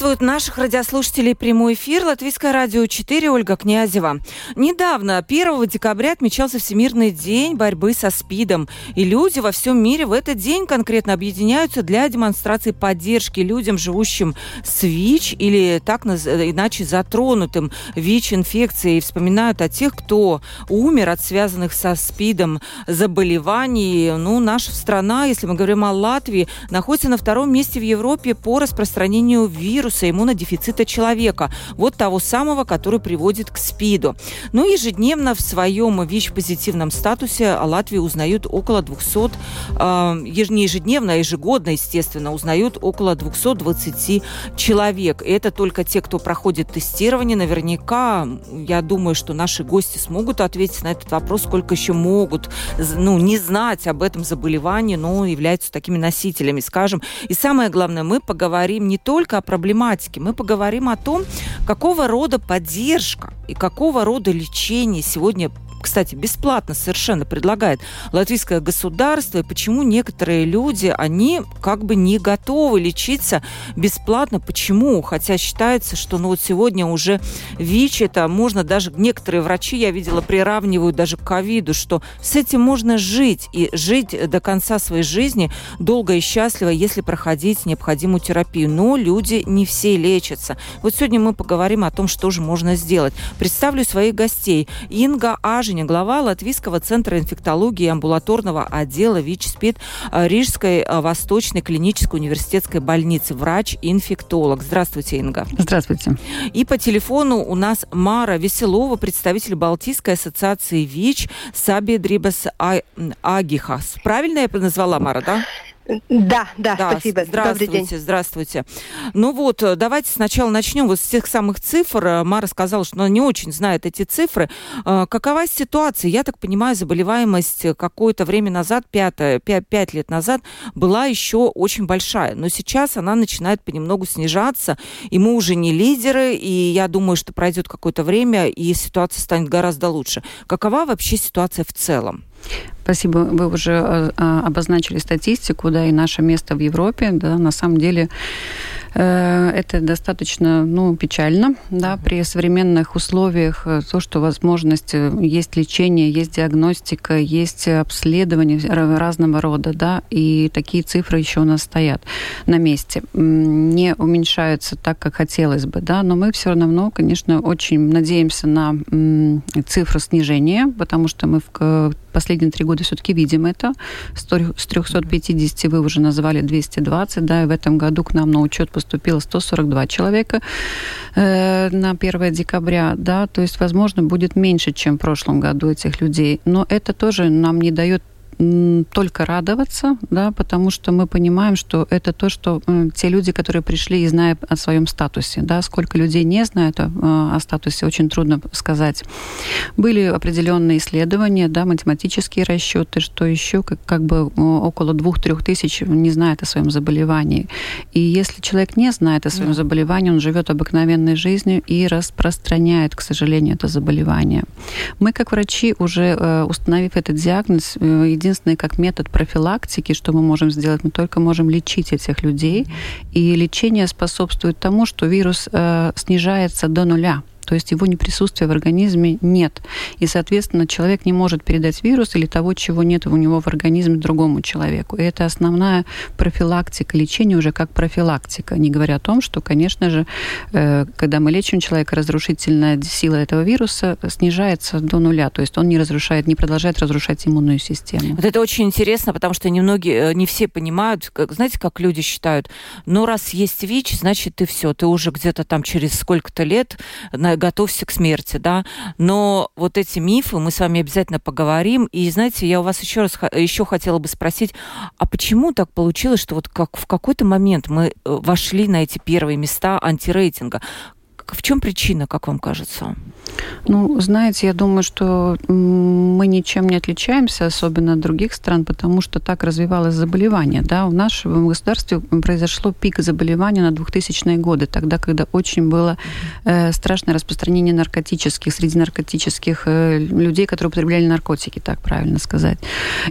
Приветствуют наших радиослушателей прямой эфир Латвийское радио 4 Ольга Князева. Недавно, 1 декабря, отмечался Всемирный день борьбы со СПИДом. И люди во всем мире в этот день конкретно объединяются для демонстрации поддержки людям, живущим с ВИЧ или так иначе затронутым ВИЧ-инфекцией. И вспоминают о тех, кто умер от связанных со СПИДом заболеваний. Ну, наша страна, если мы говорим о Латвии, находится на втором месте в Европе по распространению вируса иммунодефицита человека, вот того самого, который приводит к СПИДу. Ну, ежедневно в своем ВИЧ-позитивном статусе Латвии узнают около 200, э, не ежедневно, а ежегодно, естественно, узнают около 220 человек. И это только те, кто проходит тестирование. Наверняка, я думаю, что наши гости смогут ответить на этот вопрос, сколько еще могут ну, не знать об этом заболевании, но являются такими носителями, скажем. И самое главное, мы поговорим не только о проблематике. Мы поговорим о том, какого рода поддержка и какого рода лечение сегодня кстати, бесплатно совершенно предлагает латвийское государство, и почему некоторые люди, они как бы не готовы лечиться бесплатно. Почему? Хотя считается, что ну вот сегодня уже ВИЧ, это можно даже, некоторые врачи, я видела, приравнивают даже к ковиду, что с этим можно жить, и жить до конца своей жизни долго и счастливо, если проходить необходимую терапию. Но люди не все лечатся. Вот сегодня мы поговорим о том, что же можно сделать. Представлю своих гостей. Инга Аж Кожиня, глава Латвийского центра инфектологии и амбулаторного отдела ВИЧ-СПИД э, Рижской э, Восточной клинической университетской больницы, врач-инфектолог. Здравствуйте, Инга. Здравствуйте. И по телефону у нас Мара Веселова, представитель Балтийской ассоциации ВИЧ Саби Дрибас Агихас. Правильно я назвала, Мара, да? Да, да, да спасибо. Здравствуйте, здравствуйте. Ну вот, э, давайте сначала начнем вот с тех самых цифр. Э, Мара сказала, что она не очень знает эти цифры. Э, какова ситуация? Я так понимаю, заболеваемость какое-то время назад, 5, 5, 5 лет назад, была еще очень большая. Но сейчас она начинает понемногу снижаться, и мы уже не лидеры, и я думаю, что пройдет какое-то время, и ситуация станет гораздо лучше. Какова вообще ситуация в целом? Спасибо. Вы уже э, а, обозначили статистику, да, и наше место в Европе, да, на самом деле Э, это достаточно ну, печально да, при современных условиях. Э, то, что возможность, э, есть лечение, есть диагностика, есть обследование разного рода, да, и такие цифры еще у нас стоят на месте. Не уменьшаются так, как хотелось бы, да, но мы все равно, конечно, очень надеемся на цифру снижения, потому что мы в последние три года все-таки видим это. С 350 вы уже назвали 220, да, и в этом году к нам на учет поступило 142 человека э, на 1 декабря, да, то есть, возможно, будет меньше, чем в прошлом году этих людей. Но это тоже нам не дает только радоваться, да, потому что мы понимаем, что это то, что те люди, которые пришли и знают о своем статусе, да, сколько людей не знают о, о статусе, очень трудно сказать. Были определенные исследования, да, математические расчеты, что еще как, как бы около двух-трех тысяч не знает о своем заболевании. И если человек не знает о своем да. заболевании, он живет обыкновенной жизнью и распространяет, к сожалению, это заболевание. Мы, как врачи, уже э, установив этот диагноз, э, единственное единственное, как метод профилактики, что мы можем сделать, мы только можем лечить этих людей. И лечение способствует тому, что вирус э, снижается до нуля то есть его неприсутствия в организме нет. И, соответственно, человек не может передать вирус или того, чего нет у него в организме другому человеку. И это основная профилактика, лечение уже как профилактика, не говоря о том, что, конечно же, э, когда мы лечим человека, разрушительная сила этого вируса снижается до нуля, то есть он не разрушает, не продолжает разрушать иммунную систему. Вот это очень интересно, потому что немногие, э, не все понимают, как, знаете, как люди считают, ну раз есть ВИЧ, значит ты все, ты уже где-то там через сколько-то лет готовься к смерти, да. Но вот эти мифы мы с вами обязательно поговорим. И знаете, я у вас еще раз еще хотела бы спросить, а почему так получилось, что вот как в какой-то момент мы э, вошли на эти первые места антирейтинга? В чем причина, как вам кажется? Ну, знаете, я думаю, что мы ничем не отличаемся, особенно от других стран, потому что так развивалось заболевание. Да? В нашем государстве произошло пик заболевания на 2000-е годы, тогда, когда очень было э, страшное распространение наркотических, среди наркотических э, людей, которые употребляли наркотики, так правильно сказать.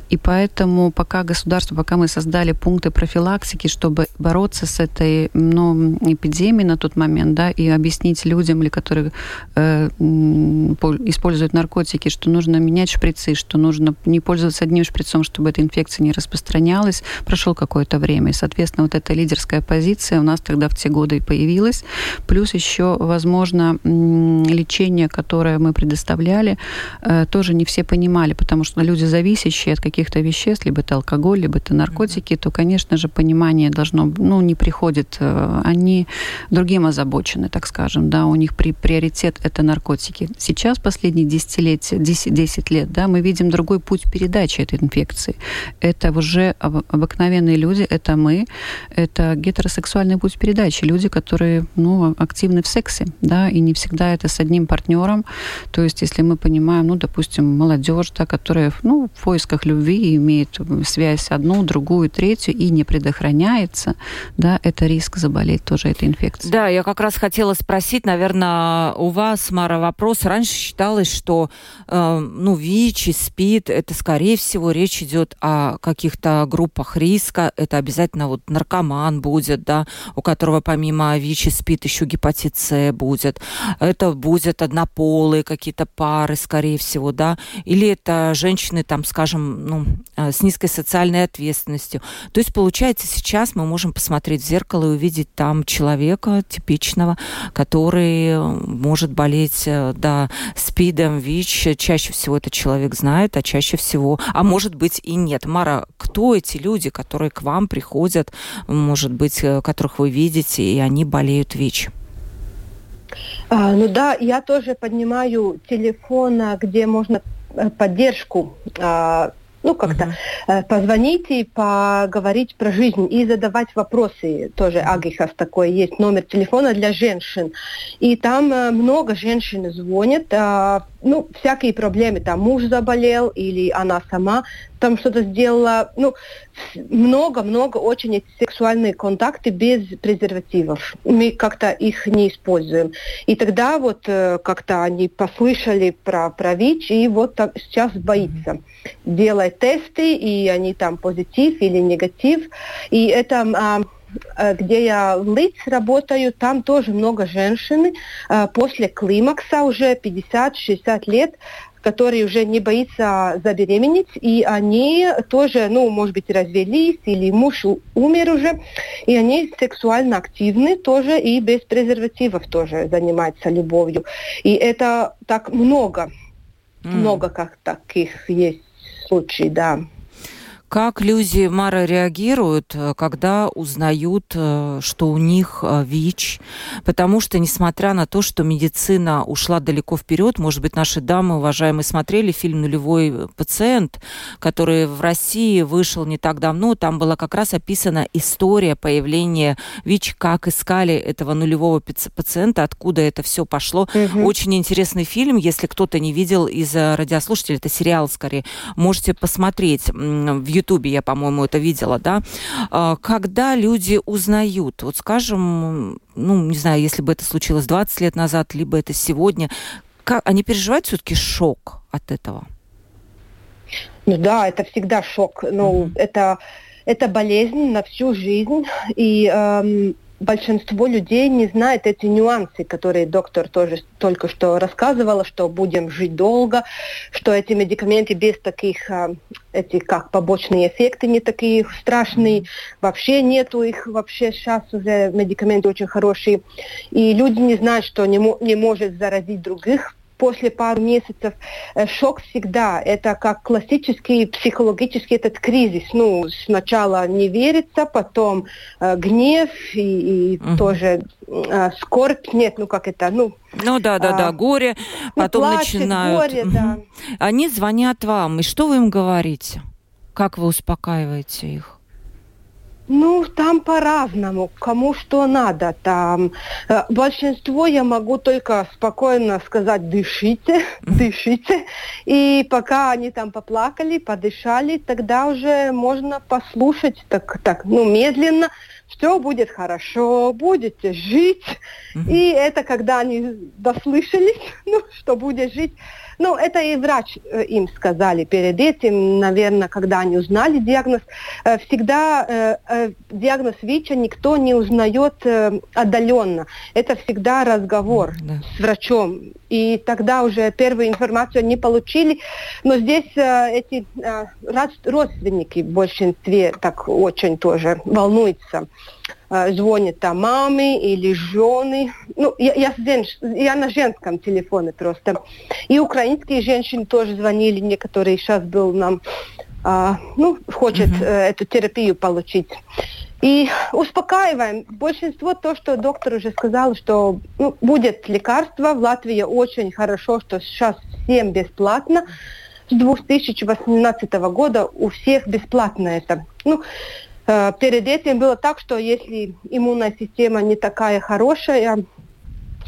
И поэтому пока государство, пока мы создали пункты профилактики, чтобы бороться с этой ну, эпидемией на тот момент, да, и объяснить людям, или которые э, используют наркотики, что нужно менять шприцы, что нужно не пользоваться одним шприцом, чтобы эта инфекция не распространялась. Прошло какое-то время, и, соответственно, вот эта лидерская позиция у нас тогда в те годы и появилась. Плюс еще, возможно, лечение, которое мы предоставляли, э, тоже не все понимали, потому что люди, зависящие от каких-то веществ, либо это алкоголь, либо это наркотики, то, конечно же, понимание должно, ну, не приходит. Э, они другим озабочены, так скажем, да, у них при, приоритет это наркотики. Сейчас, последние десятилетия, 10, 10 лет, да, мы видим другой путь передачи этой инфекции. Это уже обыкновенные люди, это мы, это гетеросексуальный путь передачи. Люди, которые, ну, активны в сексе, да, и не всегда это с одним партнером. То есть, если мы понимаем, ну, допустим, молодежь, да, которая, ну, в поисках любви имеет связь одну, другую, третью и не предохраняется, да, это риск заболеть тоже этой инфекцией. Да, я как раз хотела спросить, наверное, у вас, Мара, вопрос. Раньше считалось, что, э, ну, ВИЧ и СПИД, это, скорее всего, речь идет о каких-то группах риска. Это обязательно вот наркоман будет, да, у которого помимо ВИЧ и СПИД еще гепатит С будет. Это будет однополые какие-то пары, скорее всего, да. Или это женщины, там, скажем, ну, э, с низкой социальной ответственностью. То есть, получается, сейчас мы можем посмотреть в зеркало и увидеть там человека типичного, который э, может болеть, э, да, СПИДом, ВИЧ. Чаще всего этот человек знает, а чаще всего, а может быть и нет. Мара, кто эти люди, которые к вам приходят, может быть, э, которых вы видите, и они болеют ВИЧ? А, ну да, я тоже поднимаю телефон, где можно поддержку а, ну, как-то uh-huh. позвонить и поговорить про жизнь и задавать вопросы. Тоже Агихас такой есть номер телефона для женщин. И там э, много женщин звонят, а, ну, всякие проблемы. Там муж заболел или она сама там что-то сделала. Ну, много-много очень эти сексуальные контакты без презервативов. Мы как-то их не используем. И тогда вот э, как-то они послышали про, про ВИЧ и вот так, сейчас боится. Mm-hmm. Делает тесты, и они там позитив или негатив. И это... Э, где я в ЛИЦ работаю, там тоже много женщин э, после климакса уже 50-60 лет, которые уже не боятся забеременеть, и они тоже, ну, может быть, развелись, или муж умер уже, и они сексуально активны тоже, и без презервативов тоже занимаются любовью. И это так много, mm. много как таких есть случаев, да. Как люди Мара реагируют, э, когда узнают, э, что у них э, ВИЧ? Потому что, несмотря на то, что медицина ушла далеко вперед, может быть, наши дамы, уважаемые, смотрели фильм «Нулевой пациент», который в России вышел не так давно. Там была как раз описана история появления ВИЧ, как искали этого нулевого пациента, откуда это все пошло. Угу. Очень интересный фильм. Если кто-то не видел из радиослушателей, это сериал скорее, можете посмотреть в Ютубе я, по-моему, это видела, да, а, когда люди узнают, вот скажем, ну, не знаю, если бы это случилось 20 лет назад, либо это сегодня, как, они переживают все-таки шок от этого? Ну да, это всегда шок. Ну, mm-hmm. это, это болезнь на всю жизнь. И эм, большинство людей не знает эти нюансы, которые доктор тоже только что рассказывала, что будем жить долго, что эти медикаменты без таких, а, этих как побочные эффекты не такие страшные, вообще нету их, вообще сейчас уже медикаменты очень хорошие. И люди не знают, что не, не может заразить других после пару месяцев э, шок всегда. Это как классический психологический этот кризис. Ну, сначала не верится, потом э, гнев и, и угу. тоже э, скорбь. Нет, ну как это, ну... Ну да, да, а, да, горе. Ну, потом плачет, начинают. Горе, да. Они звонят вам, и что вы им говорите? Как вы успокаиваете их? Ну, там по-разному, кому что надо. Там э, большинство я могу только спокойно сказать дышите, дышите. И пока они там поплакали, подышали, тогда уже можно послушать так, так, ну, медленно. Все будет хорошо, будете жить. И это когда они дослышались, ну, что будет жить. Ну, это и врач э, им сказали перед этим, наверное, когда они узнали диагноз. Э, всегда э, диагноз ВИЧа никто не узнает отдаленно. Это всегда разговор да. с врачом. И тогда уже первую информацию они получили. Но здесь эти родственники в большинстве так очень тоже волнуются. Э, звонят там мамы или жены. Ну, я, я, я на женском телефоне просто. И украинские женщины тоже звонили, некоторые сейчас был нам, а, ну, хочет mm-hmm. эту терапию получить. И успокаиваем. Большинство то, что доктор уже сказал, что ну, будет лекарство. В Латвии очень хорошо, что сейчас всем бесплатно. С 2018 года у всех бесплатно это. Ну, Э, перед этим было так, что если иммунная система не такая хорошая,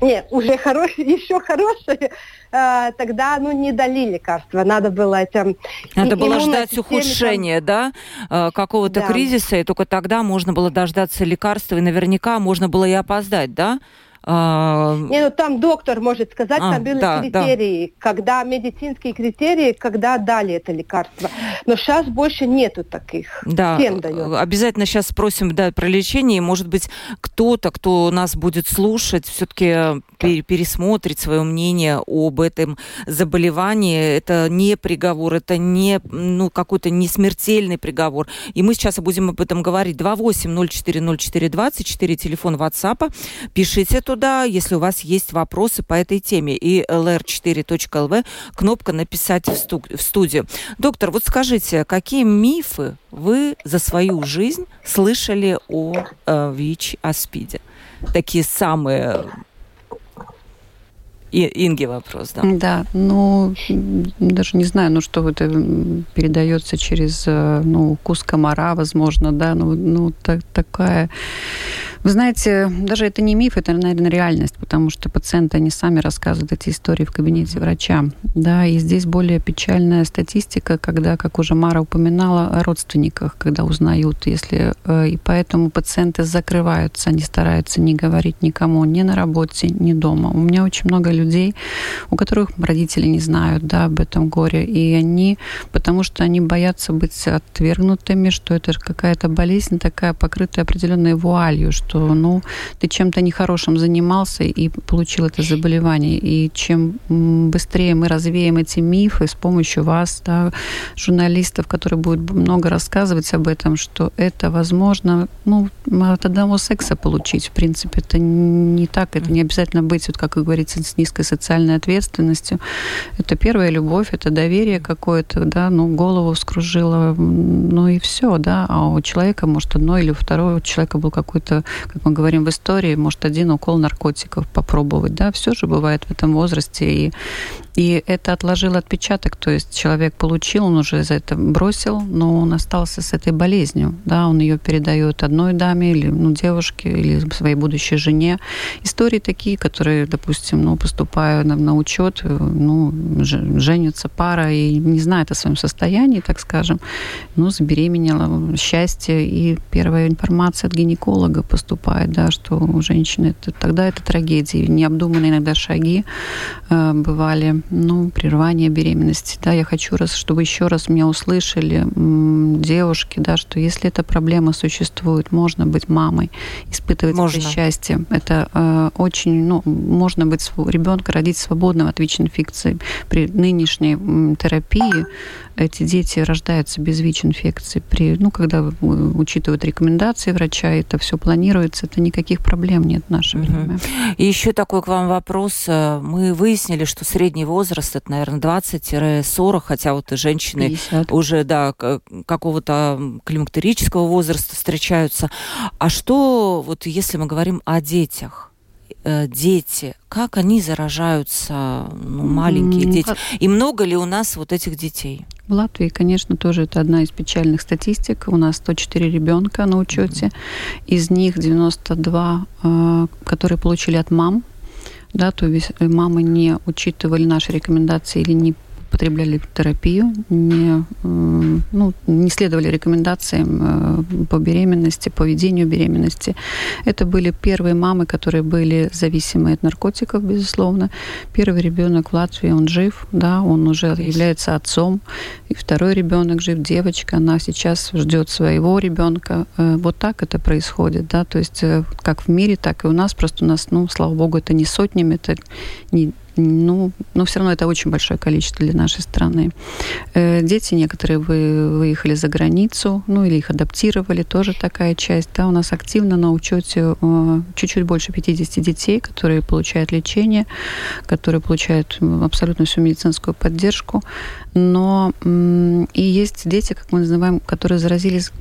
нет, уже хорошая, еще хорошая, э, тогда ну, не дали лекарства. Надо было это... Надо было ждать ухудшения, там... да, э, какого-то да. кризиса, и только тогда можно было дождаться лекарства, и наверняка можно было и опоздать, да? А... Не, ну там доктор может сказать, а, там были да, критерии, да. когда медицинские критерии, когда дали это лекарство. Но сейчас больше нету таких. Да, Всем дает. обязательно сейчас спросим да, про лечение. Может быть, кто-то, кто нас будет слушать, все-таки пересмотрит свое мнение об этом заболевании. Это не приговор, это не ну, какой-то не смертельный приговор. И мы сейчас будем об этом говорить. 28040424, телефон WhatsApp. Пишите туда, если у вас есть вопросы по этой теме. И lr4.lv, кнопка «Написать в, сту в студию». Доктор, вот скажите, какие мифы вы за свою жизнь слышали о э, ВИЧ, о СПИДе? Такие самые и, Инги вопрос, да. Да, ну, даже не знаю, ну, что это передается через, э, ну, укус комара, возможно, да, ну, ну так, такая вы знаете, даже это не миф, это, наверное, реальность, потому что пациенты, они сами рассказывают эти истории в кабинете врача. Да, и здесь более печальная статистика, когда, как уже Мара упоминала, о родственниках, когда узнают, если... Э, и поэтому пациенты закрываются, они стараются не говорить никому, ни на работе, ни дома. У меня очень много людей, у которых родители не знают, да, об этом горе, и они, потому что они боятся быть отвергнутыми, что это какая-то болезнь такая, покрытая определенной вуалью, что что ну, ты чем-то нехорошим занимался и получил это заболевание. И чем быстрее мы развеем эти мифы с помощью вас, да, журналистов, которые будут много рассказывать об этом, что это возможно ну, от одного секса получить. В принципе, это не так, это не обязательно быть, вот, как говорится, с низкой социальной ответственностью. Это первая любовь, это доверие какое-то, да, ну, голову вскружило, ну и все, да, а у человека, может, одно или у второго человека был какой-то как мы говорим в истории, может один укол наркотиков попробовать, да, все же бывает в этом возрасте, и и это отложило отпечаток, то есть человек получил, он уже за это бросил, но он остался с этой болезнью, да, он ее передает одной даме или ну, девушке или своей будущей жене. Истории такие, которые, допустим, ну, поступают на, на учет, ну, женятся пара и не знает о своем состоянии, так скажем, ну, забеременела, счастье, и первая информация от гинеколога поступает, да, что у женщины это, тогда это трагедия, необдуманные иногда шаги э, бывали ну, прерывание беременности. Да, я хочу, раз, чтобы еще раз меня услышали девушки, да, что если эта проблема существует, можно быть мамой, испытывать можно. это счастье. Это э, очень, ну, можно быть ребенка родить свободным от ВИЧ-инфекции. При нынешней терапии эти дети рождаются без ВИЧ-инфекции. При, ну, когда учитывают рекомендации врача, это все планируется, это никаких проблем нет в наше угу. время. И еще такой к вам вопрос. Мы выяснили, что средний возраст это, наверное, 20-40, хотя вот и женщины 50. уже, да, какого-то климактерического возраста встречаются. А что, вот если мы говорим о детях? Э, дети, как они заражаются, ну, маленькие mm, дети, и много ли у нас вот этих детей? В Латвии, конечно, тоже это одна из печальных статистик. У нас 104 ребенка на учете. Из них 92, э, которые получили от мам. Да, то есть мамы не учитывали наши рекомендации или не употребляли терапию, не, ну, не следовали рекомендациям э, по беременности, по ведению беременности. Это были первые мамы, которые были зависимы от наркотиков, безусловно. Первый ребенок в Латвии, он жив, да, он уже является отцом. И второй ребенок жив, девочка, она сейчас ждет своего ребенка. Э, вот так это происходит, да, то есть э, как в мире, так и у нас. Просто у нас, ну, слава богу, это не сотнями, это не ну, но все равно это очень большое количество для нашей страны. Э, дети некоторые вы, выехали за границу, ну или их адаптировали, тоже такая часть. Да, у нас активно на учете э, чуть-чуть больше 50 детей, которые получают лечение, которые получают абсолютно всю медицинскую поддержку. Но и есть дети, как мы называем, которые заразились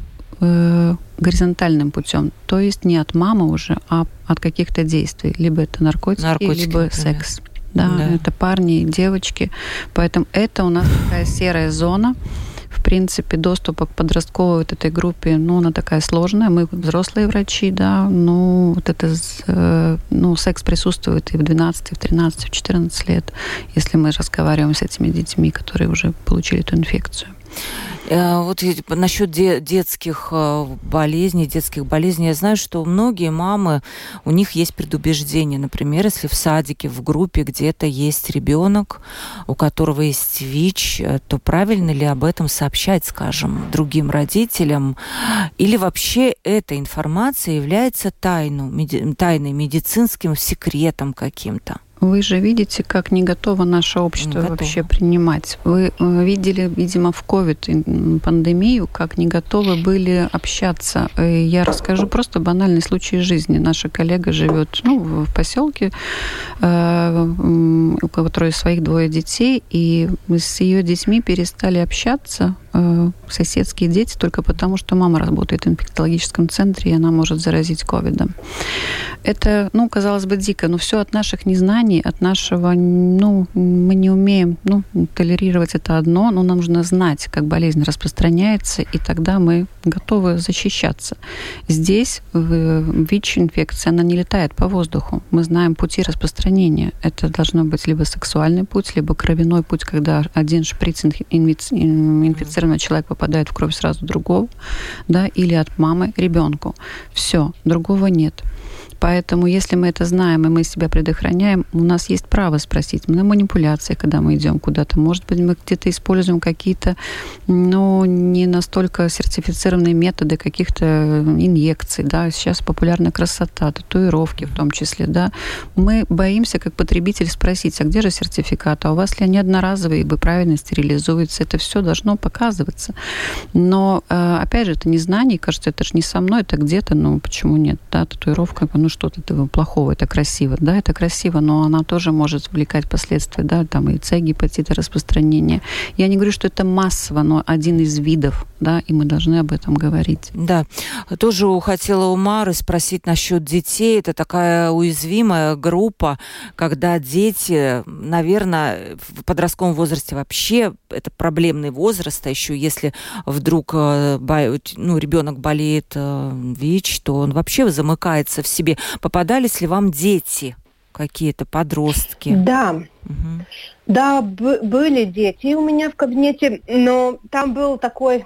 э, горизонтальным путем, то есть не от мамы уже, а от каких-то действий, либо это наркотики, наркотики либо например. секс да, да, это парни и девочки. Поэтому это у нас такая серая зона. В принципе, доступа к подростковой вот этой группе, ну, она такая сложная. Мы взрослые врачи, да, ну, вот это, э, ну, секс присутствует и в 12, и в 13, и в 14 лет, если мы разговариваем с этими детьми, которые уже получили эту инфекцию. Э, вот насчет детских э, болезней, детских болезней, я знаю, что многие мамы, у них есть предубеждения. Например, если в садике, в группе где-то есть ребенок, у которого есть ВИЧ, э, то правильно ли об этом сообщать, скажем, другим родителям? Или вообще эта информация является тайну, тайной медицинским секретом каким-то? Вы же видите, как не готово наше общество готово. вообще принимать. Вы э, видели, видимо, в COVID пандемию, как не готовы были общаться. Э, я расскажу просто банальный случай жизни. Наша коллега живет ну, в поселке, э, у которой своих двое детей, и мы с ее детьми перестали общаться Э, соседские дети только потому, что мама работает в инфекциологическом центре, и она может заразить ковидом. Это, ну, казалось бы, дико, но все от наших незнаний, от нашего, ну, мы не умеем, ну, толерировать это одно, но нам нужно знать, как болезнь распространяется, и тогда мы готовы защищаться. Здесь ВИЧ-инфекция, она не летает по воздуху. Мы знаем пути распространения. Это должно быть либо сексуальный путь, либо кровяной путь, когда один шприц инфицирован инфицированный человек попадает в кровь сразу другого, да, или от мамы ребенку. Все, другого нет. Поэтому, если мы это знаем, и мы себя предохраняем, у нас есть право спросить. На манипуляции, когда мы идем куда-то. Может быть, мы где-то используем какие-то, ну, не настолько сертифицированные методы каких-то инъекций, да. Сейчас популярна красота, татуировки в том числе, да. Мы боимся, как потребитель, спросить, а где же сертификат? А у вас ли они одноразовые, вы правильно стерилизуются? Это все должно показываться. Но, э, опять же, это не знание, кажется, это же не со мной, это где-то, ну, почему нет, да, татуировка, ну, что-то этого плохого, это красиво, да, это красиво, но она тоже может вовлекать последствия, да, там и С, гепатита, распространение. Я не говорю, что это массово, но один из видов, да, и мы должны об этом говорить. Да, тоже хотела у Мары спросить насчет детей. Это такая уязвимая группа, когда дети, наверное, в подростковом возрасте вообще это проблемный возраст, а еще если вдруг э, ну, ребенок болеет э, ВИЧ, то он вообще замыкается в себе. Попадались ли вам дети? какие-то подростки? Да. Угу. Да, были дети у меня в кабинете, но там был такой...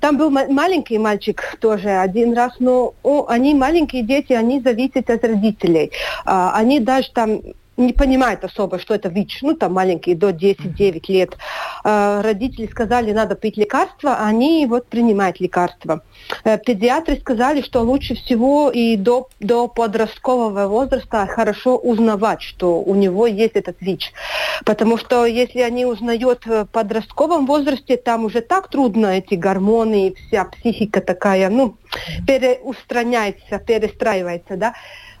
Там был маленький мальчик тоже один раз, но о, они маленькие дети, они зависят от родителей. А, они даже там не понимает особо, что это ВИЧ, ну там маленькие, до 10-9 лет. Э, родители сказали, надо пить лекарства, а они вот принимают лекарства. Э, педиатры сказали, что лучше всего и до, до подросткового возраста хорошо узнавать, что у него есть этот ВИЧ. Потому что если они узнают в подростковом возрасте, там уже так трудно эти гормоны и вся психика такая, ну, переустраняется, перестраивается, да.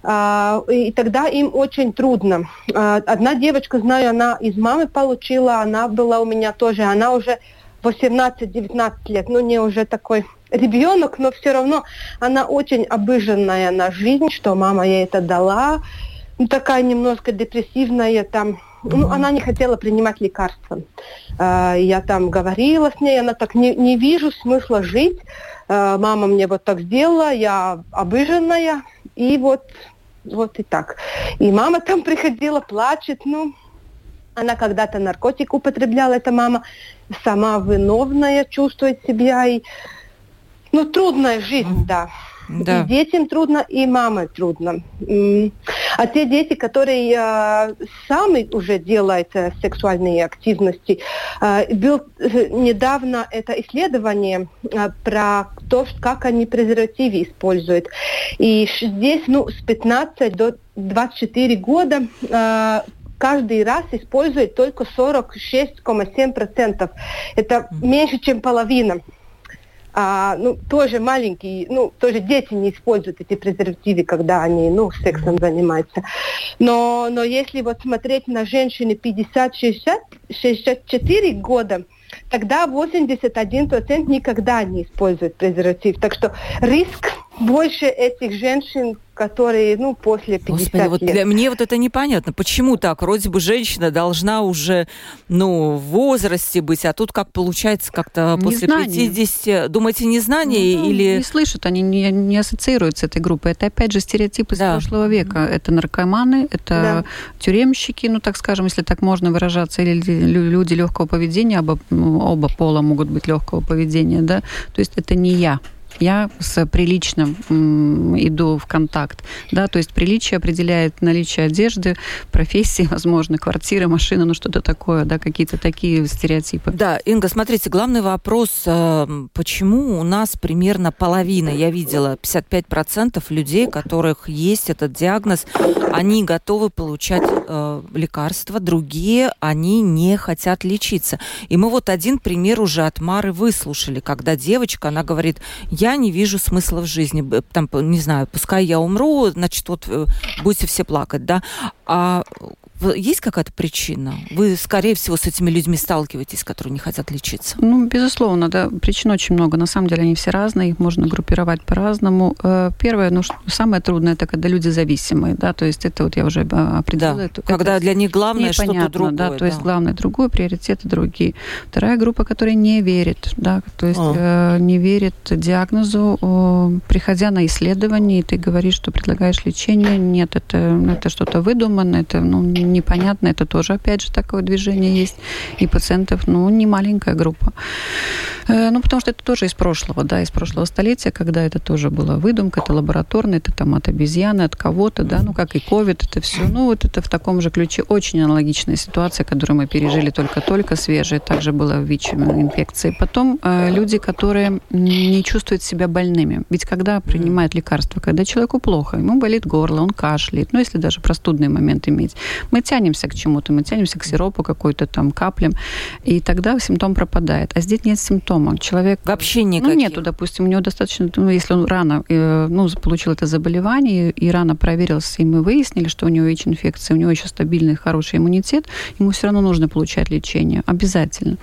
А, и тогда им очень трудно. А, одна девочка, знаю, она из мамы получила, она была у меня тоже, она уже 18-19 лет, ну не уже такой ребенок, но все равно она очень обыженная на жизнь, что мама ей это дала, ну, такая немножко депрессивная, там Ну, она не хотела принимать лекарства. Э, я там говорила с ней, она так, не, не вижу смысла жить. Мама мне вот так сделала, я обиженная. И вот, вот и так. И мама там приходила, плачет, ну, она когда-то наркотик употребляла, эта мама сама виновная чувствует себя. И, ну, трудная жизнь, да. Да. И детям трудно, и маме трудно. А те дети, которые э, сами уже делают э, сексуальные активности, э, был недавно это исследование э, про то, как они презервативы используют. И здесь, ну, с 15 до 24 года э, каждый раз использует только 46,7%. Это меньше, чем половина а, ну, тоже маленькие, ну, тоже дети не используют эти презервативы, когда они, ну, сексом занимаются. Но, но если вот смотреть на женщины 50-64 года, тогда 81% никогда не используют презерватив. Так что риск больше этих женщин, которые, ну, после 50 Господи, вот лет. Для мне вот это непонятно. Почему так? Вроде бы женщина должна уже, ну, в возрасте быть, а тут как получается как-то после незнание. 50... Думаете, незнание ну, или... Не слышат, они не, не ассоциируются с этой группой. Это, опять же, стереотипы да. с прошлого века. Это наркоманы, это да. тюремщики, ну, так скажем, если так можно выражаться, или люди легкого поведения, оба, оба пола могут быть легкого поведения, да. То есть это не я я с приличным иду в контакт. Да, то есть приличие определяет наличие одежды, профессии, возможно, квартиры, машины, ну что-то такое, да, какие-то такие стереотипы. Да, Инга, смотрите, главный вопрос, э, почему у нас примерно половина, я видела, 55% людей, у которых есть этот диагноз, они готовы получать э, лекарства, другие, они не хотят лечиться. И мы вот один пример уже от Мары выслушали, когда девочка, она говорит, я не вижу смысла в жизни. Там, не знаю, пускай я умру, значит, вот э, будете все плакать, да. А есть какая-то причина? Вы, скорее всего, с этими людьми сталкиваетесь, которые не хотят лечиться? Ну, безусловно, да. Причин очень много. На самом деле они все разные, их можно группировать по-разному. Э, первое, ну, самое трудное, это когда люди зависимые, да, то есть это вот я уже э, определила. Да. Это, когда для них главное что-то другое. Да, то есть главное другое, приоритеты другие. Вторая группа, которая не верит, да, то есть э, не верит диагнозу, э, приходя на исследование, и ты говоришь, что предлагаешь лечение, нет, это, это что-то выдуманное, это, ну, непонятно, это тоже, опять же, такое движение есть. И пациентов, ну, не маленькая группа. Э, ну, потому что это тоже из прошлого, да, из прошлого столетия, когда это тоже была выдумка, это лабораторно, это там от обезьяны, от кого-то, да, ну, как и ковид, это все. Ну, вот это в таком же ключе очень аналогичная ситуация, которую мы пережили только-только, свежая. Также была в ВИЧ-инфекции. Потом э, люди, которые не чувствуют себя больными. Ведь когда принимают лекарства, когда человеку плохо, ему болит горло, он кашляет, ну, если даже простудный момент иметь, мы тянемся к чему-то, мы тянемся к сиропу какой-то там, каплям, и тогда симптом пропадает. А здесь нет симптома. Человек... Вообще никаких? Ну, нету, допустим, у него достаточно, ну, если он рано, э, ну, получил это заболевание и рано проверился, и мы выяснили, что у него ВИЧ-инфекция, у него еще стабильный, хороший иммунитет, ему все равно нужно получать лечение, обязательно,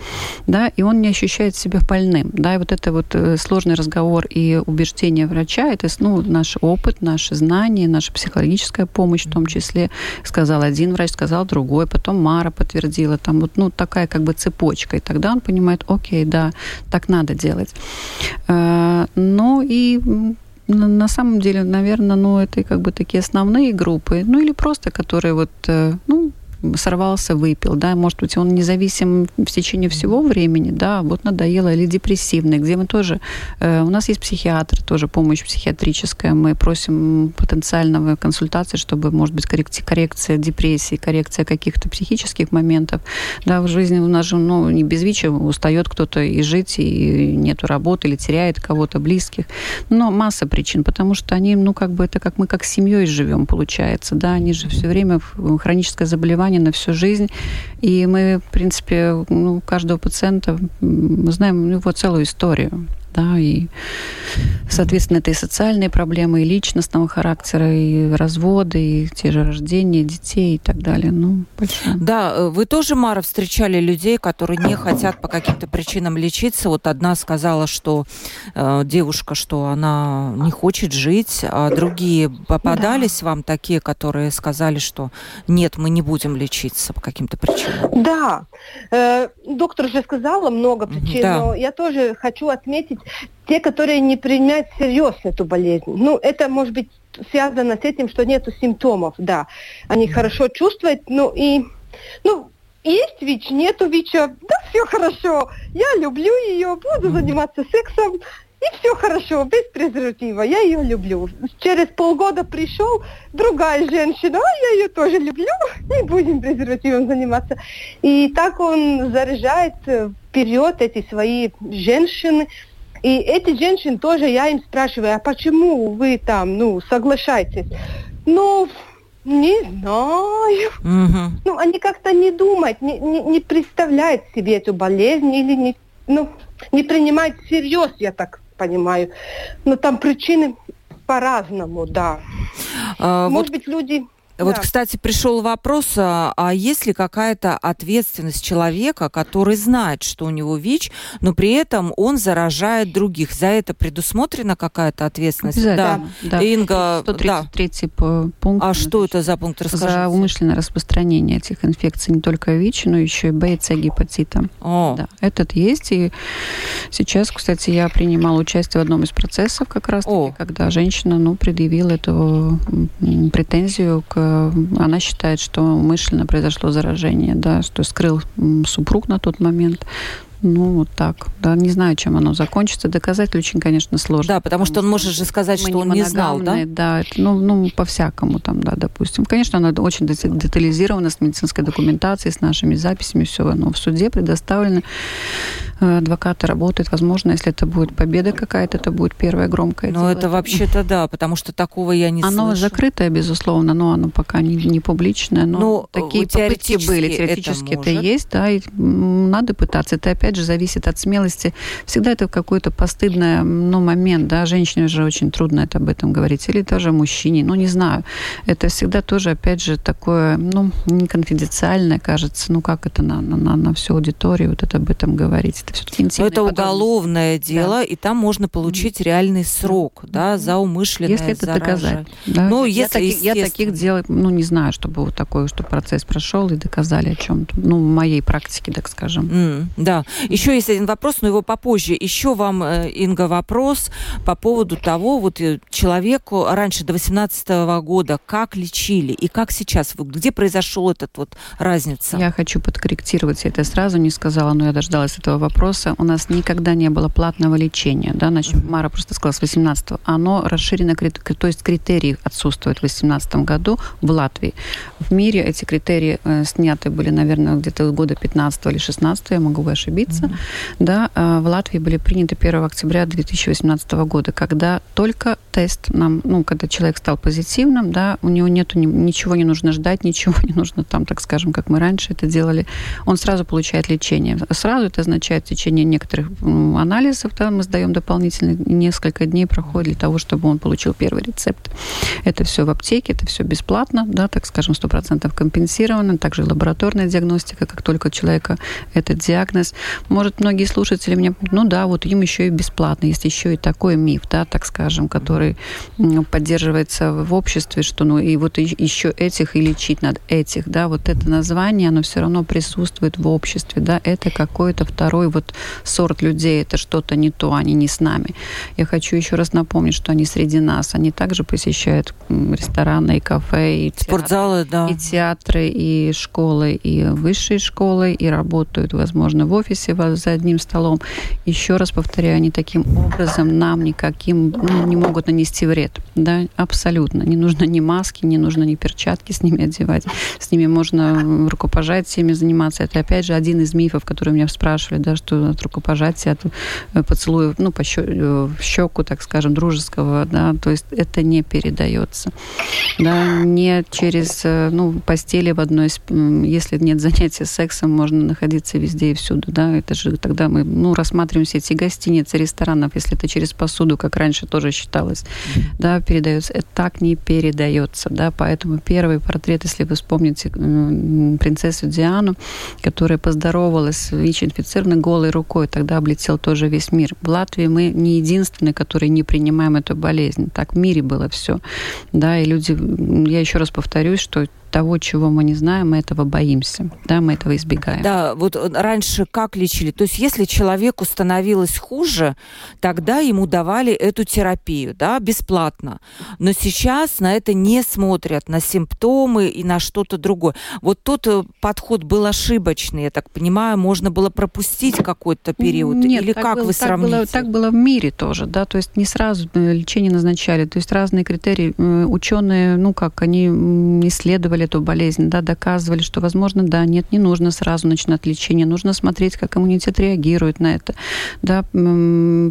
да, и он не ощущает себя больным, да, и вот это вот э, сложный разговор и убеждение врача, это, ну, наш опыт, наши знания, наша психологическая помощь в том числе, сказал один врач, сказал другой, потом Мара подтвердила, там вот, ну, такая как бы цепочка, и тогда он понимает, окей, да, так надо делать. Э, ну и на самом деле, наверное, ну, это как бы такие основные группы, ну, или просто, которые вот, э, ну, сорвался, выпил, да, может быть, он независим в течение всего времени, да, вот надоело, или депрессивный, где мы тоже, э, у нас есть психиатр, тоже помощь психиатрическая, мы просим потенциального консультации, чтобы, может быть, коррекция, коррекция депрессии, коррекция каких-то психических моментов, да, в жизни у нас же, ну, не без ВИЧа устает кто-то и жить, и нету работы, или теряет кого-то близких, но масса причин, потому что они, ну, как бы, это как мы как семьей живем, получается, да, они же все время хроническое заболевание заболевание на всю жизнь. И мы, в принципе, ну, каждого пациента мы знаем его целую историю. Да, и, соответственно, это и социальные проблемы, и личностного характера, и разводы, и те же рождения детей и так далее. Ну, большое. Да, э, вы тоже, Мара, встречали людей, которые не хотят по каким-то причинам лечиться. Вот одна сказала, что э, девушка, что она не хочет жить, а другие попадались да. вам такие, которые сказали, что нет, мы не будем лечиться по каким-то причинам. Да, э, доктор уже сказала много причин, да. но я тоже хочу отметить те, которые не принимают всерьез эту болезнь. Ну, это может быть связано с этим, что нет симптомов, да. Они mm хорошо чувствуют, ну и, ну, есть ВИЧ, нету ВИЧа, да, все хорошо, я люблю ее, буду заниматься сексом, и все хорошо, без презерватива, я ее люблю. Через полгода пришел другая женщина, а я ее тоже люблю, не будем презервативом заниматься. И так он заряжает вперед эти свои женщины. И эти женщины тоже, я им спрашиваю, а почему вы там, ну, соглашаетесь? Ну, не знаю. Угу. Ну, они как-то не думают, не, не, не представляют себе эту болезнь или не, ну, не принимают всерьез, я так понимаю. Но там причины по-разному, да. А, Может вот... быть, люди вот, да. кстати, пришел вопрос, а, а есть ли какая-то ответственность человека, который знает, что у него ВИЧ, но при этом он заражает других? За это предусмотрена какая-то ответственность? Да, да. Инга, 133 да. пункт. А что это за пункт? Расскажите. За умышленное распространение этих инфекций не только ВИЧ, но еще и Б и С гепатита. О. Да, этот есть. И сейчас, кстати, я принимала участие в одном из процессов как раз-таки, когда женщина ну, предъявила эту претензию к она считает, что умышленно произошло заражение, да, что скрыл супруг на тот момент. Ну, вот так. Да, не знаю, чем оно закончится. Доказать очень, конечно, сложно. Да, потому, что он может же сказать, что он не знал, да? Да, это, ну, ну, по-всякому там, да, допустим. Конечно, оно очень детализировано с медицинской документацией, с нашими записями, все оно в суде предоставлено. Э, адвокаты работают. Возможно, если это будет победа какая-то, это будет первая громкая. Ну, это вообще-то да, потому что такого я не оно слышу. закрытое, безусловно, но оно пока не, не публичное. Но ну, такие попытки были. Теоретически это, это есть, да, и надо пытаться. Это опять опять же, зависит от смелости. Всегда это какой-то постыдный ну, момент, да, женщине же очень трудно это об этом говорить, или даже мужчине, ну, не знаю. Это всегда тоже, опять же, такое, ну, неконфиденциальное, кажется, ну, как это на, на, на всю аудиторию вот это об этом говорить. Это все-таки Но это уголовное дело, да. и там можно получить mm-hmm. реальный срок, да, за умышленное Если это заражение. доказать. Да. Ну, я, таки, я таких дел, ну, не знаю, чтобы вот такой, что процесс прошел и доказали о чем-то. Ну, в моей практике, так скажем. Mm, да. Еще есть один вопрос, но его попозже. Еще вам, э, Инга, вопрос по поводу того, вот э, человеку раньше, до 18 года, как лечили и как сейчас? Где произошел этот вот разница? Я хочу подкорректировать, я это сразу не сказала, но я дождалась этого вопроса. У нас никогда не было платного лечения, да, значит, Мара просто сказала с 18 -го. Оно расширено, то есть критерии отсутствуют в 18 году в Латвии. В мире эти критерии э, сняты были, наверное, где-то года 15 или 16, я могу ошибиться ошибиться, mm-hmm. да, а, в Латвии были приняты 1 октября 2018 года, когда только тест нам, ну, когда человек стал позитивным, да, у него нету ничего не нужно ждать, ничего не нужно там, так скажем, как мы раньше это делали, он сразу получает лечение. Сразу это означает течение некоторых анализов, да, мы сдаем дополнительно, несколько дней проходит для того, чтобы он получил первый рецепт. Это все в аптеке, это все бесплатно, да, так скажем, 100% компенсировано, также лабораторная диагностика, как только у человека этот диагноз. Может, многие слушатели мне, ну да, вот им еще и бесплатно. Есть еще и такой миф, да, так скажем, который поддерживается в обществе, что ну и вот еще этих и лечить надо этих, да, вот это название, оно все равно присутствует в обществе, да, это какой-то второй вот сорт людей, это что-то не то, они не с нами. Я хочу еще раз напомнить, что они среди нас, они также посещают рестораны и кафе, и спортзалы, театры, да. и театры, и школы, и высшие школы, и работают, возможно, в офисе, офисе за одним столом. Еще раз повторяю, они таким образом нам никаким ну, не могут нанести вред. Да, абсолютно. Не нужно ни маски, не нужно ни перчатки с ними одевать. С ними можно рукопожатиями заниматься. Это, опять же, один из мифов, который меня спрашивали, да, что от рукопожатия, от э, поцелуя, ну, по щеку, так скажем, дружеского, да, то есть это не передается. Да, не через, ну, постели в одной, если нет занятия сексом, можно находиться везде и всюду, да, это же тогда мы, ну, рассматриваем все эти гостиницы, ресторанов, если это через посуду, как раньше тоже считалось, mm-hmm. да, передается, это так не передается, да, поэтому первый портрет, если вы вспомните принцессу Диану, которая поздоровалась ВИЧ-инфицированной голой рукой, тогда облетел тоже весь мир. В Латвии мы не единственные, которые не принимаем эту болезнь. Так в мире было все. Да, и люди, я еще раз повторюсь, что того, чего мы не знаем, мы этого боимся, да, мы этого избегаем. Да, вот э, раньше как лечили? То есть если человеку становилось хуже, тогда ему давали эту терапию, да, бесплатно. Но сейчас на это не смотрят, на симптомы и на что-то другое. Вот тот э, подход был ошибочный, я так понимаю, можно было пропустить какой-то период? Нет, Или как было, вы так сравните? Было, так было в мире тоже, да, то есть не сразу э, лечение назначали, то есть разные критерии. Ученые, ну как, они исследовали исследовали эту болезнь, да, доказывали, что, возможно, да, нет, не нужно сразу начинать лечение, нужно смотреть, как иммунитет реагирует на это, да,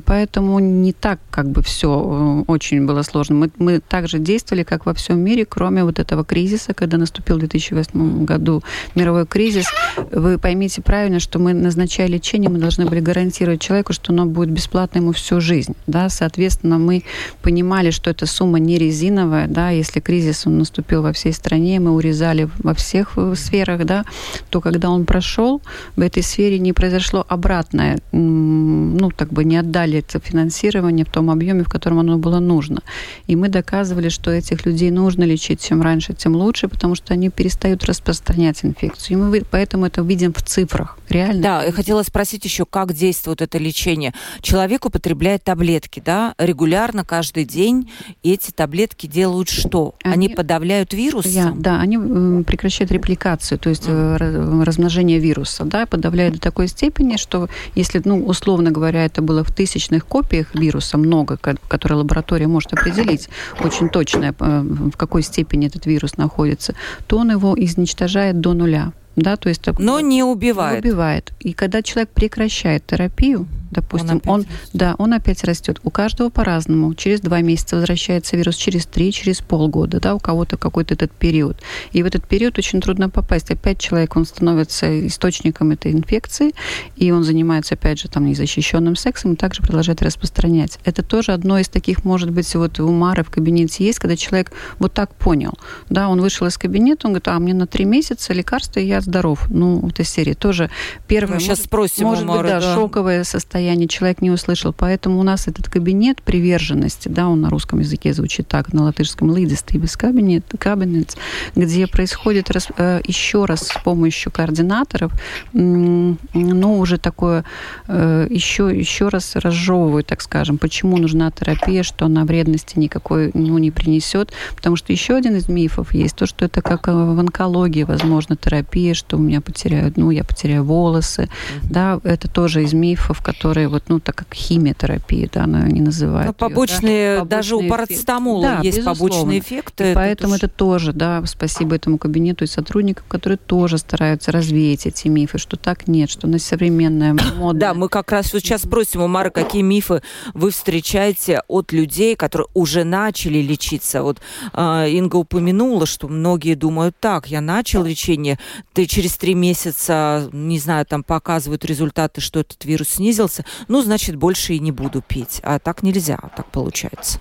поэтому не так как бы все э, очень было сложно. Мы, мы также действовали, как во всем мире, кроме вот этого кризиса, когда наступил в 2008 году мировой кризис. Вы поймите правильно, что мы, назначая лечение, мы должны были гарантировать человеку, что оно будет бесплатно ему всю жизнь, да, соответственно, мы понимали, что эта сумма не резиновая, да, если кризис он наступил во всей стране, мы урезали во всех э, сферах, да, то когда он прошел, в этой сфере не произошло обратное, ну, так бы не отдали это финансирование в том объеме, в котором оно было нужно. И мы доказывали, что этих людей нужно лечить чем раньше, тем лучше, потому что они перестают распространять инфекцию. И мы поэтому это видим в цифрах. Реально. Да, я хотела спросить еще, как действует это лечение. Человек употребляет таблетки, да, регулярно, каждый день. И эти таблетки делают что? Они, они подавляют вирус? Я, да, они прекращают репликацию, то есть mm. размножение вируса, да, подавляют до такой степени, что если, ну, условно говоря, это было в тысячных копиях вируса много, которые лаборатория может определить очень точно, э, в какой степени этот вирус находится, то он его изничтожает до нуля да, то есть... Но не убивает. Не убивает. И когда человек прекращает терапию, допустим, он, он да, он опять растет. У каждого по-разному. Через два месяца возвращается вирус, через три, через полгода, да, у кого-то какой-то этот период. И в этот период очень трудно попасть. Опять человек, он становится источником этой инфекции, и он занимается, опять же, там, незащищенным сексом, и также продолжает распространять. Это тоже одно из таких, может быть, вот у Мары в кабинете есть, когда человек вот так понял. Да, он вышел из кабинета, он говорит, а мне на три месяца лекарства, и я здоров. Ну, в этой серии тоже первое... Мы сейчас спросим может быть, да, да, шоковое состояние человек не услышал. Поэтому у нас этот кабинет приверженности, да, он на русском языке звучит так, на латышском лидистības кабинет, кабинет, где происходит раз, э, еще раз с помощью координаторов, ну, уже такое, э, еще, еще раз разжевывают, так скажем, почему нужна терапия, что она вредности никакой ну, не принесет. Потому что еще один из мифов есть то, что это как в онкологии, возможно, терапия, что у меня потеряют, ну, я потеряю волосы. Mm-hmm. Да, это тоже из мифов, которые вот, ну, так как химиотерапия, да, она не называет. Но побочные, ее, да? даже побочные у парацетамола да, есть безусловно. побочные эффекты. И это поэтому тоже... это тоже, да, спасибо этому кабинету и сотрудникам, которые тоже стараются развеять эти мифы, что так нет, что на современная мода. Да, мы как раз сейчас спросим у Мары, какие мифы вы встречаете от людей, которые уже начали лечиться. Вот э, Инга упомянула, что многие думают так, я начал лечение, ты через три месяца, не знаю, там показывают результаты, что этот вирус снизился, ну, значит, больше и не буду пить. А так нельзя, так получается.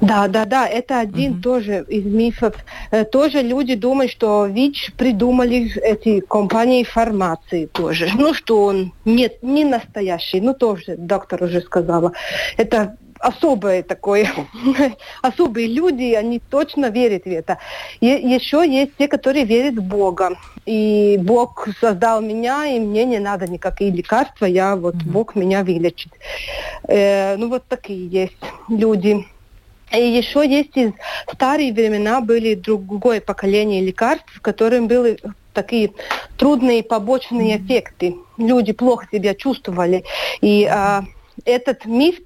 Да, да, да, это один угу. тоже из мифов. Э, тоже люди думают, что ВИЧ придумали эти компании фармации тоже. Ну, что он нет, не настоящий. Ну, тоже доктор уже сказала. Это особое такое, особые люди, они точно верят в это. И еще есть те, которые верят в Бога. И Бог создал меня, и мне не надо никакие лекарства, я вот mm-hmm. Бог меня вылечит. Э, ну вот такие есть люди. И еще есть из старые времена были другое поколение лекарств, которым были такие трудные побочные эффекты. Люди плохо себя чувствовали. И а, этот миф,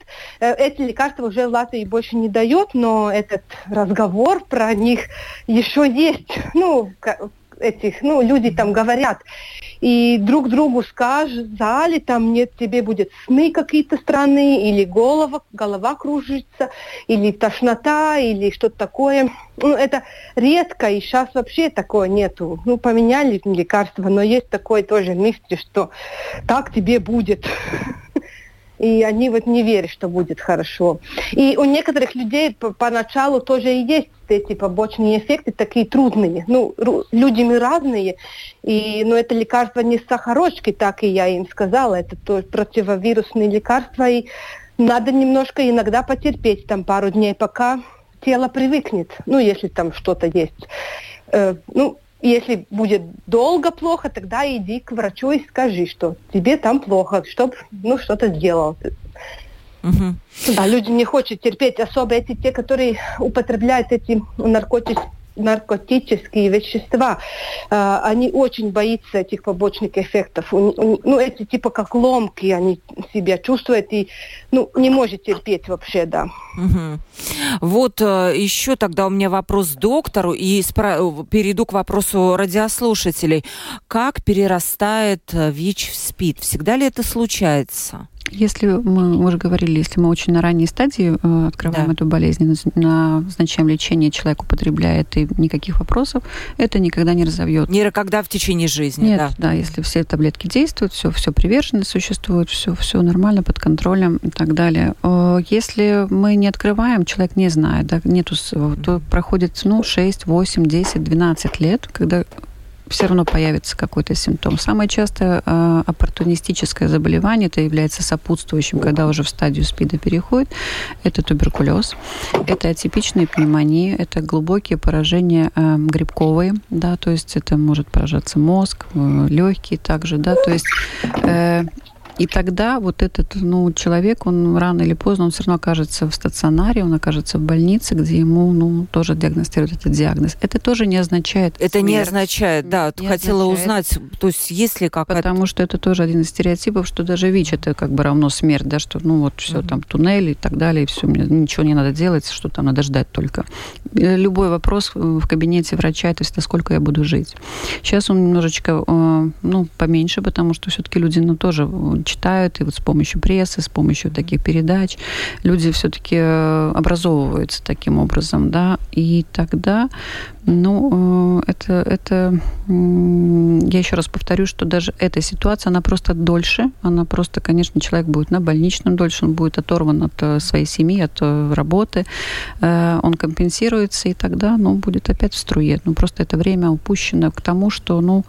э, эти лекарства уже в Латвии больше не дает, но этот разговор про них еще есть. Ну, этих, ну, люди там говорят, и друг другу сказали, там нет, тебе будет сны какие-то странные, или голова, голова кружится, или тошнота, или что-то такое. Ну, это редко, и сейчас вообще такое нету. Ну, поменяли лекарства, но есть такой тоже миф, что так тебе будет и они вот не верят, что будет хорошо. И у некоторых людей поначалу тоже и есть эти побочные эффекты такие трудные. Ну, люди мы разные, и, но это лекарство не с сахарочкой, так и я им сказала, это тоже противовирусные лекарства, и надо немножко иногда потерпеть там пару дней, пока тело привыкнет, ну, если там что-то есть. Э, ну, если будет долго плохо, тогда иди к врачу и скажи, что тебе там плохо, чтобы ну, что-то сделал. Угу. Да, люди не хотят терпеть, особо эти те, которые употребляют эти наркотики наркотические вещества, э, они очень боятся этих побочных эффектов. Ну, эти типа как ломки они себя чувствуют и ну, не может терпеть вообще, да. Угу. Вот э, еще тогда у меня вопрос доктору и спро- перейду к вопросу радиослушателей. Как перерастает э, ВИЧ в СПИД? Всегда ли это случается? Если мы уже говорили, если мы очень на ранней стадии э, открываем да. эту болезнь, назначаем лечение, человек употребляет и никаких вопросов, это никогда не разовьет. Никогда в течение жизни. Нет, да, да если все таблетки действуют, все, все привержено существует, все, все нормально под контролем и так далее. Если мы не открываем, человек не знает, да, нету, то проходит ну, 6, 8, 10, 12 лет, когда все равно появится какой-то симптом. Самое частое э, оппортунистическое заболевание, это является сопутствующим, когда уже в стадию СПИДа переходит, это туберкулез, это атипичные пневмонии, это глубокие поражения э, грибковые, да, то есть это может поражаться мозг, э, легкие также, да, то есть э, и тогда вот этот ну, человек, он рано или поздно, он все равно окажется в стационаре, он окажется в больнице, где ему ну, тоже диагностируют этот диагноз. Это тоже не означает Это смерть. не означает, да. Не Хотела означает. узнать, то есть есть ли какая-то... Потому что это тоже один из стереотипов, что даже ВИЧ это как бы равно смерть, да, что ну вот все, угу. там туннель и так далее, и все, мне ничего не надо делать, что там надо ждать только. Э, любой вопрос в кабинете врача, это всегда сколько я буду жить. Сейчас он немножечко, э, ну, поменьше, потому что все-таки люди, ну, тоже читают, и вот с помощью прессы, с помощью таких передач люди все-таки э, образовываются таким образом, да, и тогда, ну, э, это, это, я еще раз повторю, что даже эта ситуация, она просто дольше, она просто, конечно, человек будет на больничном дольше, он будет оторван от э, своей семьи, от работы, он компенсируется, и тогда, ну, будет опять в струе. Ну, просто это время упущено к тому, что, ну,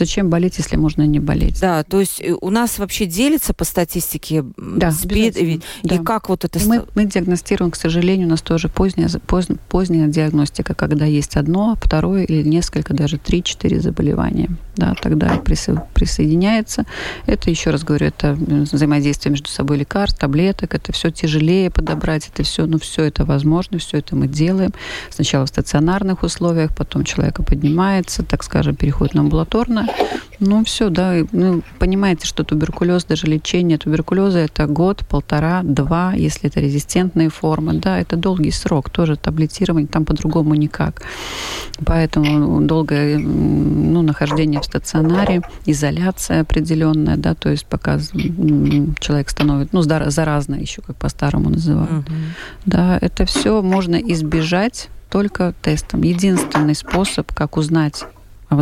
Зачем болеть, если можно не болеть? Да, то есть у нас вообще делится по статистике да, СПИД, и, да. и как вот это... Мы, мы диагностируем, к сожалению, у нас тоже поздняя, поздняя, поздняя диагностика, когда есть одно, второе или несколько, даже три-четыре заболевания. Да, тогда присо, присоединяется. Это, еще раз говорю, это взаимодействие между собой лекарств, таблеток, это все тяжелее подобрать, это все, ну все это возможно, все это мы делаем. Сначала в стационарных условиях, потом человека поднимается, так скажем, переходит на амбулаторное, ну, все, да. Ну, понимаете, что туберкулез, даже лечение туберкулеза это год, полтора, два, если это резистентные формы, да, это долгий срок, тоже таблетирование там по-другому никак. Поэтому долгое ну, нахождение в стационаре, изоляция определенная, да, то есть пока человек становится, ну, заразно еще, как по-старому называют. Угу. Да, это все можно избежать только тестом. Единственный способ, как узнать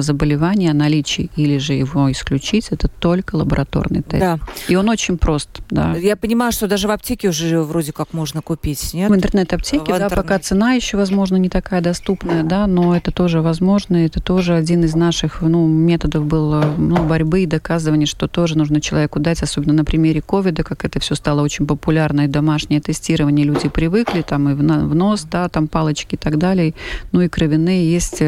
заболевания, наличии или же его исключить, это только лабораторный тест. Да. И он очень прост. Да. Я понимаю, что даже в аптеке уже вроде как можно купить, нет? В интернет-аптеке, да, интернет. пока цена еще, возможно, не такая доступная, да, но это тоже возможно, это тоже один из наших ну, методов был ну, борьбы и доказывания, что тоже нужно человеку дать, особенно на примере ковида, как это все стало очень популярно, и домашнее тестирование, люди привыкли, там и в нос, да, там палочки и так далее, ну и кровяные, есть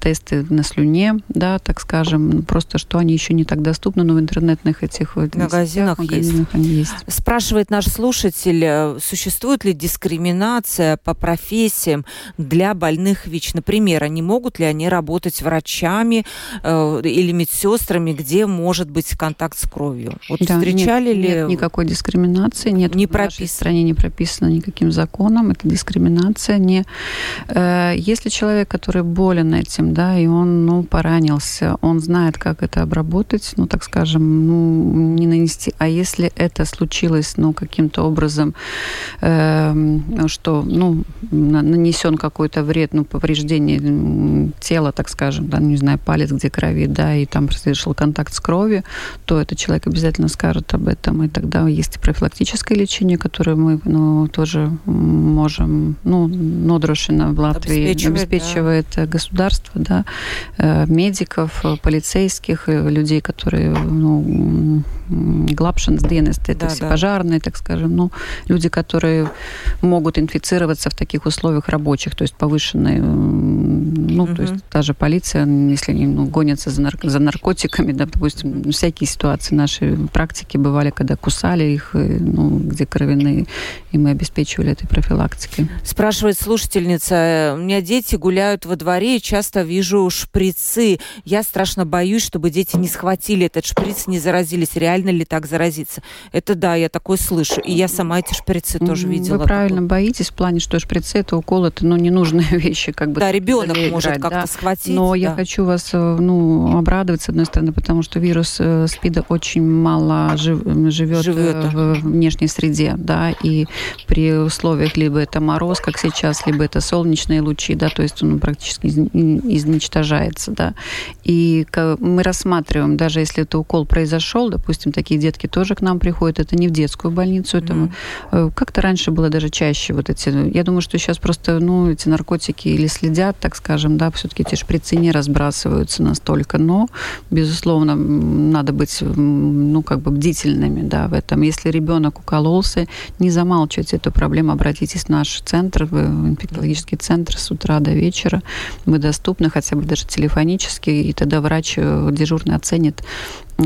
тесты на слюне, слюне, да, так скажем, просто что они еще не так доступны, но в интернетных этих вот магазинах, магазинах есть. они есть. Спрашивает наш слушатель, э, существует ли дискриминация по профессиям для больных ВИЧ? Например, они могут ли они работать врачами э, или медсестрами, где может быть контакт с кровью? Вот да, встречали нет, ли? Нет никакой дискриминации, нет не в прописано. нашей стране не прописано никаким законом, это дискриминация не. Э, если человек, который болен этим, да, и он ну, поранился, он знает, как это обработать, ну, так скажем, ну, не нанести. А если это случилось, ну, каким-то образом, э, что, ну, нанесен какой-то вред, ну, повреждение тела, так скажем, да, не знаю, палец, где крови, да, и там совершил контакт с кровью, то этот человек обязательно скажет об этом, и тогда есть профилактическое лечение, которое мы, ну, тоже можем, ну, Нодрошина в Латвии обеспечивает, обеспечивает да. государство, да, э, медиков, полицейских, людей, которые, ну, глапшинс это да, все да. пожарные, так скажем, ну, люди, которые могут инфицироваться в таких условиях рабочих, то есть повышенной, ну, угу. то есть даже полиция, если они ну, гонятся за, нар за наркотиками, да, допустим, всякие ситуации нашей практики бывали, когда кусали их, ну, где кровяные, и мы обеспечивали этой профилактикой. Спрашивает слушательница, у меня дети гуляют во дворе, и часто вижу шприцы. Я страшно боюсь, чтобы дети не схватили этот шприц, не заразились. Реально ли так заразиться? Это да, я такое слышу. И я сама эти шприцы тоже видела. Вы правильно боитесь в плане, что шприцы это укол, это ну, ненужные вещи. Как бы, да, ребенок может как-то да. схватить. Но да. я хочу вас э, ну, обрадовать, с одной стороны, потому что вирус э, СПИДа очень мало жив, живет, живет э, в внешней среде. Да, и при условиях либо это мороз, как сейчас, либо это солнечные лучи, да, то есть он практически изничтожается. Да. И мы рассматриваем, даже если это укол произошел, допустим, такие детки тоже к нам приходят, это не в детскую больницу, это mm-hmm. как-то раньше было даже чаще вот эти, я думаю, что сейчас просто, ну, эти наркотики или следят, так скажем, да, все-таки эти шприцы не разбрасываются настолько, но, безусловно, надо быть, ну, как бы бдительными, да, в этом. Если ребенок укололся, не замалчивайте эту проблему, обратитесь в наш центр, в инфектологический центр с утра до вечера. Мы доступны хотя бы даже телефонически, и тогда врач э, дежурный оценит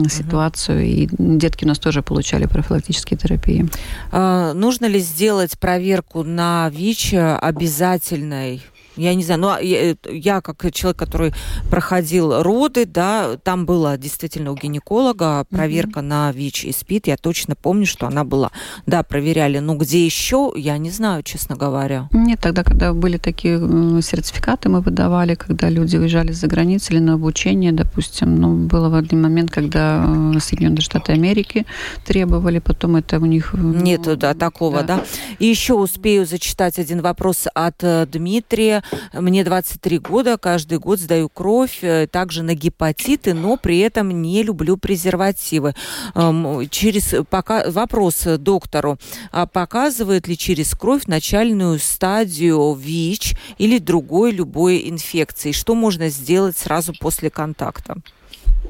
ситуацию, угу. и детки у нас тоже получали профилактические терапии. А, нужно ли сделать проверку на ВИЧ обязательной я не знаю, но я, э, я как человек, который проходил роды, да, там была действительно у гинеколога проверка mm-hmm. на ВИЧ и СПИД. Я точно помню, что она была. Да, проверяли. Но где еще, я не знаю, честно говоря. Нет, тогда, когда были такие сертификаты, мы выдавали, когда люди уезжали за границу или на обучение, допустим. Ну, было в один момент, когда э, Соединенные Штаты Америки требовали, потом это у них... Э, Нет, ну, да, такого, да. да. И еще успею зачитать один вопрос от Дмитрия. Мне 23 года, каждый год сдаю кровь, э, также на гепатиты, но при этом не люблю презервативы. Эм, через пока, вопрос доктору, а показывает ли через кровь начальную стадию ВИЧ или другой любой инфекции? Что можно сделать сразу после контакта?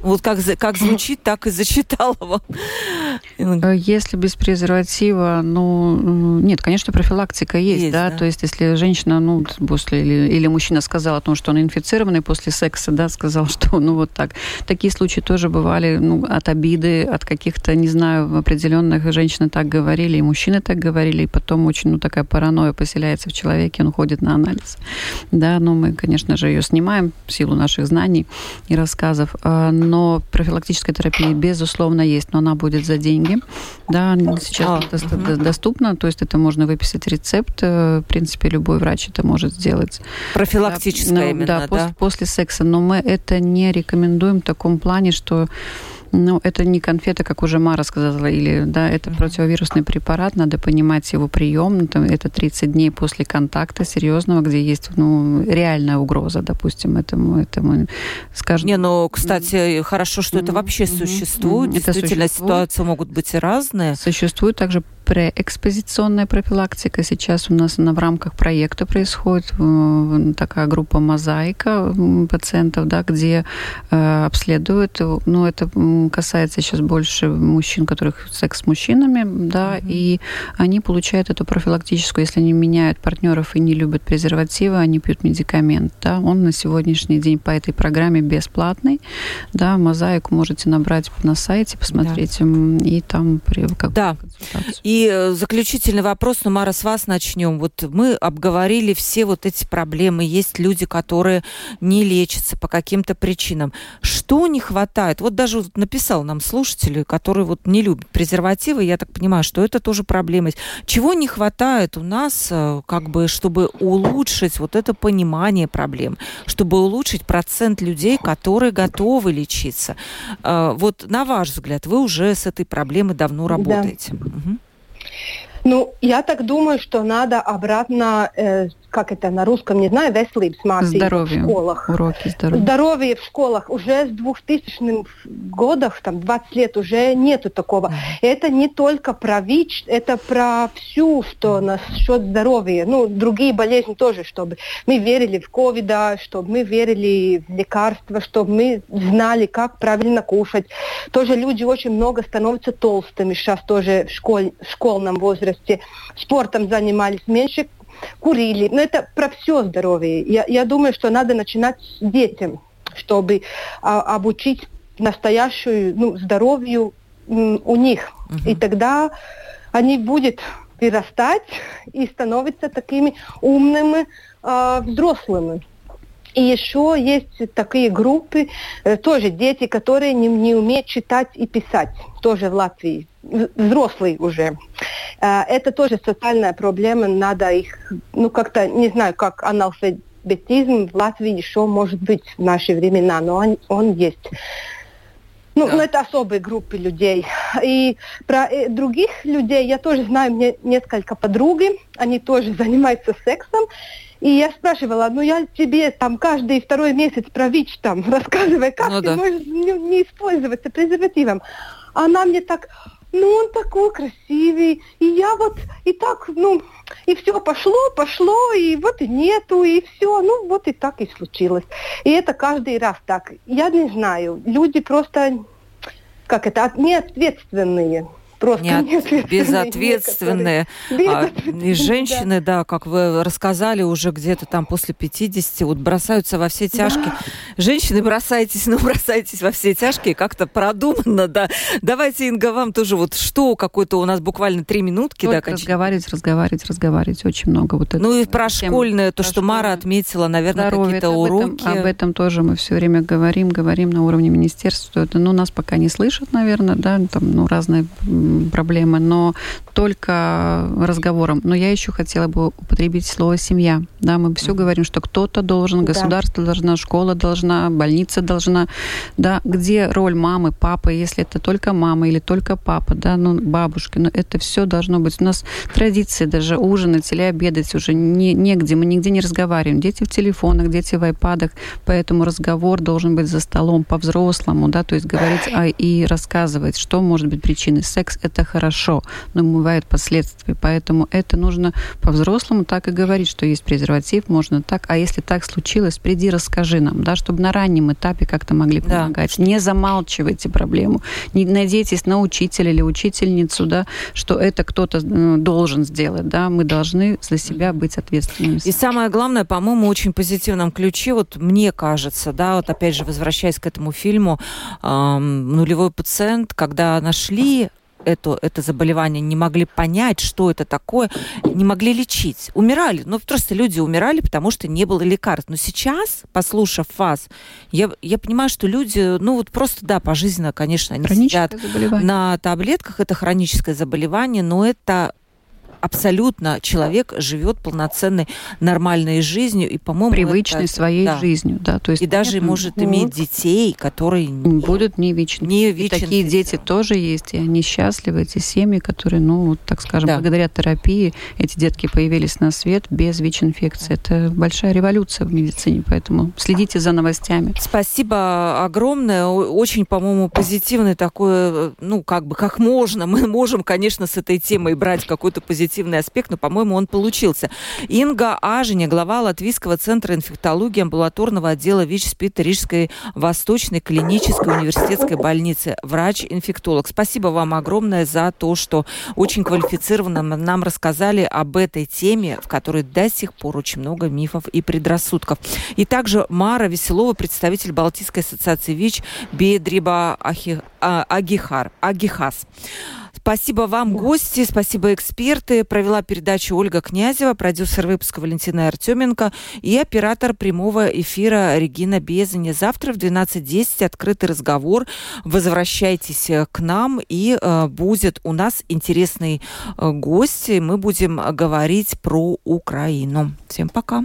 Вот как, как звучит, так и зачитала вам. Э, если без презерватива, ну, нет, конечно, профилактика есть, есть да? да, то есть если женщина, ну, после, или, или мужчина сказал о том, что он инфицированный после секса, да, сказал, что, ну, вот так. Такие случаи тоже бывали, ну, от обиды, от каких-то, не знаю, определенных женщины так говорили, и мужчины так говорили, и потом очень, ну, такая паранойя поселяется в человеке, он ходит на анализ. Да, но мы, конечно же, ее снимаем в силу наших знаний и рассказов, а, но профилактическая терапия, безусловно, есть, но она будет за деньги. Да, сейчас а, это угу. доступно, то есть это можно выписать рецепт, э, в принципе, любой врач это может сделать. Профилактическая да, именно, да? Да, после, после секса, но мы это не рекомендуем в таком плане, что ну, это не конфета, как уже Мара сказала, или, да, это противовирусный препарат, надо понимать его прием, ну, это 30 дней после контакта серьезного, где есть, ну, реальная угроза, допустим, этому, этому, скажем. Не, ну, кстати, хорошо, что это вообще существует, это действительно, существует. ситуации могут быть разные. Существует также преэкспозиционная профилактика. Сейчас у нас она в рамках проекта происходит такая группа «Мозаика» пациентов, да, где э, обследуют. Ну, это касается сейчас больше мужчин, которых секс с мужчинами, да, mm-hmm. и они получают эту профилактическую, если они меняют партнеров и не любят презервативы, они пьют медикамент, да. Он на сегодняшний день по этой программе бесплатный, да, «Мозаику» можете набрать на сайте, посмотреть, да. и там как да. И И э, заключительный вопрос, ну, Мара, с вас начнем. Вот мы обговорили все вот эти проблемы. Есть люди, которые не лечатся по каким-то причинам. Что не хватает? Вот даже вот написал нам слушатель, который вот не любит презервативы, я так понимаю, что это тоже проблема. Чего не хватает у нас, э, как бы, чтобы улучшить вот это понимание проблем, чтобы улучшить процент людей, которые готовы лечиться? Э, вот на ваш взгляд, вы уже с этой проблемой давно работаете. Да. Угу. Ну, я так думаю, что надо обратно э, как это на русском, не знаю, veselības mācības в школах. Уроки здоровья. Здоровье в школах. Уже с 2000 годов, там, 20 лет уже нету такого. Это не только про ВИЧ, это про всю, что насчет здоровья. Ну, другие болезни тоже, чтобы мы верили в ковида, чтобы мы верили в лекарства, чтобы мы знали, как правильно кушать. Тоже люди очень много становятся толстыми сейчас тоже в, школь, в школьном возрасте. Спортом занимались меньше, курили. Но это про все здоровье. Я, я думаю, что надо начинать с детям, чтобы а, обучить настоящую ну, здоровью м, у них. Uh-huh. И тогда они будут вырастать и становиться такими умными э, взрослыми. И еще есть такие группы, э, тоже дети, которые не, не умеют читать и писать, тоже в Латвии, взрослые уже. Э, это тоже социальная проблема, надо их, ну как-то, не знаю, как аналфабетизм в Латвии еще может быть в наши времена, но он, он есть. Ну, да. ну, это особые группы людей. И про э, других людей я тоже знаю, мне несколько подруги, они тоже занимаются сексом. И я спрашивала, ну я тебе там каждый второй месяц про ВИЧ там рассказывай, как ну, ты да. можешь не, не использоваться презервативом. Она мне так, ну он такой красивый, и я вот, и так, ну, и все пошло, пошло, и вот и нету, и все, ну вот и так и случилось. И это каждый раз так. Я не знаю, люди просто, как это, неответственные просто Нет, безответственные. А, и женщины, да. да, как вы рассказали, уже где-то там после 50, вот бросаются во все тяжкие. Да. Женщины, бросайтесь, ну, бросайтесь во все тяжкие, как-то продуманно, да. Давайте, Инга, вам тоже вот что какой-то у нас буквально три минутки. Только да, разговаривать, разговаривать, разговаривать. Очень много вот этого. Ну и про школьное, то, что Мара отметила, наверное, какие-то уроки. Этом, об этом тоже мы все время говорим, говорим на уровне министерства. Это, ну, нас пока не слышат, наверное, да, там, ну, разные проблемы, но только разговором. Но я еще хотела бы употребить слово «семья». Да, мы все говорим, что кто-то должен, государство да. должна, школа должна, больница должна. Да, где роль мамы, папы, если это только мама или только папа, да, ну, бабушки, но это все должно быть. У нас традиции даже ужинать или обедать уже не, негде, мы нигде не разговариваем. Дети в телефонах, дети в айпадах, поэтому разговор должен быть за столом по-взрослому, да, то есть говорить а, и рассказывать, что может быть причиной. Секс – это хорошо, но бывают последствия. Поэтому это нужно по-взрослому так и говорить, что есть презерватив, можно так. А если так случилось, приди, расскажи нам, да, чтобы на раннем этапе как-то могли помогать. Да. Не замалчивайте проблему. Не надейтесь на учителя или учительницу, да, что это кто-то э, должен сделать. Да. Мы должны за себя быть ответственными. И самое главное, по-моему, очень позитивном ключе, вот мне кажется, да, вот опять же, возвращаясь к этому фильму, эм, «Нулевой пациент», когда нашли это, это заболевание, не могли понять, что это такое, не могли лечить. Умирали. Ну, просто люди умирали, потому что не было лекарств. Но сейчас, послушав вас, я, я понимаю, что люди, ну, вот просто, да, пожизненно, конечно, они сидят на таблетках. Это хроническое заболевание, но это абсолютно человек живет полноценной нормальной жизнью и, по-моему, привычной это, своей да. жизнью, да, то есть и даже может вот. иметь детей, которые будут не вечны. Не вечны. И такие дети тоже есть, и они счастливы, эти семьи, которые, ну, вот, так скажем, да. благодаря терапии эти детки появились на свет без ВИЧ-инфекции. Это большая революция в медицине, поэтому следите за новостями. Спасибо огромное, очень, по-моему, позитивный такой, ну, как бы, как можно, мы можем, конечно, с этой темой брать какой-то позитив позитивный аспект, но, по-моему, он получился. Инга Ажиня, глава Латвийского центра инфектологии амбулаторного отдела ВИЧ-СПИД Рижской Восточной клинической университетской больницы, врач-инфектолог. Спасибо вам огромное за то, что очень квалифицированно нам рассказали об этой теме, в которой до сих пор очень много мифов и предрассудков. И также Мара Веселова, представитель Балтийской ассоциации ВИЧ Бедриба Агихар, Агихас. Спасибо вам, гости, спасибо эксперты. Провела передачу Ольга Князева, продюсер выпуска Валентина Артеменко и оператор прямого эфира Регина Безани. Завтра в 12.10 открытый разговор. Возвращайтесь э, к нам, и э, будет у нас интересный э, гость. Мы будем говорить про Украину. Всем пока.